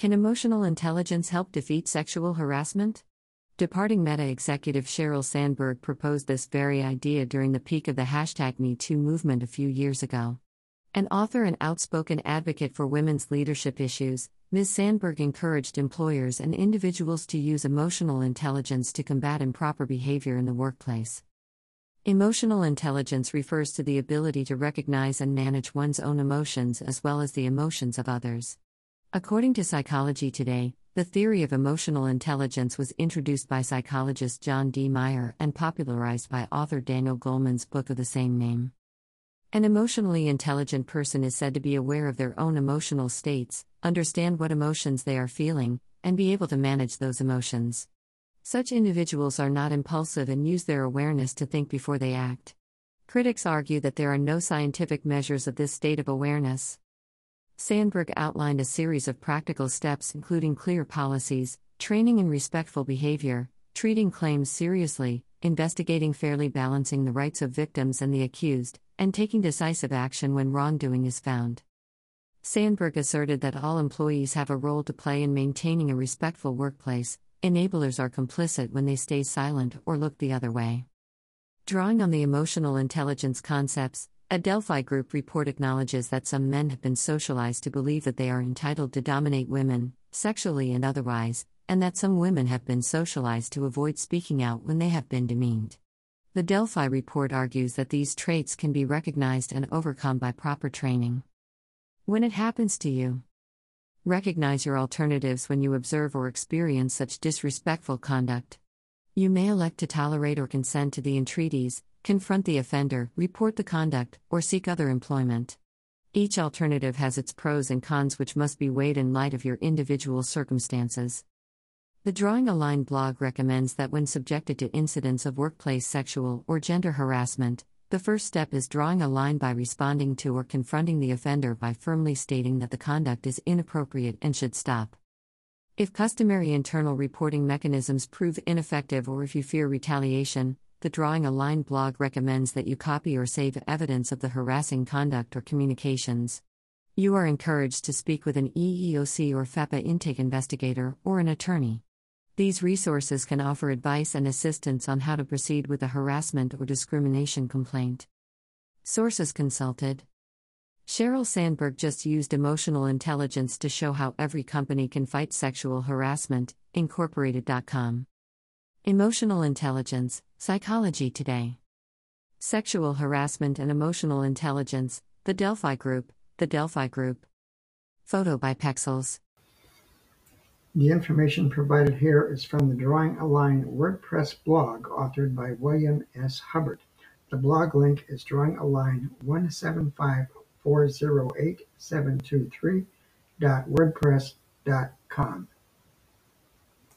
Can emotional intelligence help defeat sexual harassment? Departing Meta executive Sheryl Sandberg proposed this very idea during the peak of the hashtag MeToo movement a few years ago. An author and outspoken advocate for women's leadership issues, Ms. Sandberg encouraged employers and individuals to use emotional intelligence to combat improper behavior in the workplace. Emotional intelligence refers to the ability to recognize and manage one's own emotions as well as the emotions of others. According to Psychology Today, the theory of emotional intelligence was introduced by psychologist John D. Mayer and popularized by author Daniel Goleman's book of the same name. An emotionally intelligent person is said to be aware of their own emotional states, understand what emotions they are feeling, and be able to manage those emotions. Such individuals are not impulsive and use their awareness to think before they act. Critics argue that there are no scientific measures of this state of awareness. Sandberg outlined a series of practical steps, including clear policies, training in respectful behavior, treating claims seriously, investigating fairly, balancing the rights of victims and the accused, and taking decisive action when wrongdoing is found. Sandberg asserted that all employees have a role to play in maintaining a respectful workplace, enablers are complicit when they stay silent or look the other way. Drawing on the emotional intelligence concepts, a Delphi group report acknowledges that some men have been socialized to believe that they are entitled to dominate women, sexually and otherwise, and that some women have been socialized to avoid speaking out when they have been demeaned. The Delphi report argues that these traits can be recognized and overcome by proper training. When it happens to you, recognize your alternatives when you observe or experience such disrespectful conduct. You may elect to tolerate or consent to the entreaties, confront the offender, report the conduct, or seek other employment. Each alternative has its pros and cons, which must be weighed in light of your individual circumstances. The Drawing a Line blog recommends that when subjected to incidents of workplace sexual or gender harassment, the first step is drawing a line by responding to or confronting the offender by firmly stating that the conduct is inappropriate and should stop. If customary internal reporting mechanisms prove ineffective or if you fear retaliation, the Drawing a Line blog recommends that you copy or save evidence of the harassing conduct or communications. You are encouraged to speak with an EEOC or FEPA intake investigator or an attorney. These resources can offer advice and assistance on how to proceed with a harassment or discrimination complaint. Sources consulted Sheryl Sandberg just used emotional intelligence to show how every company can fight sexual harassment, Incorporated.com. Emotional Intelligence, Psychology Today. Sexual Harassment and Emotional Intelligence, The Delphi Group, The Delphi Group. Photo by Pexels. The information provided here is from the Drawing a Line WordPress blog authored by William S. Hubbard. The blog link is drawing a line 175408723.wordpress.com.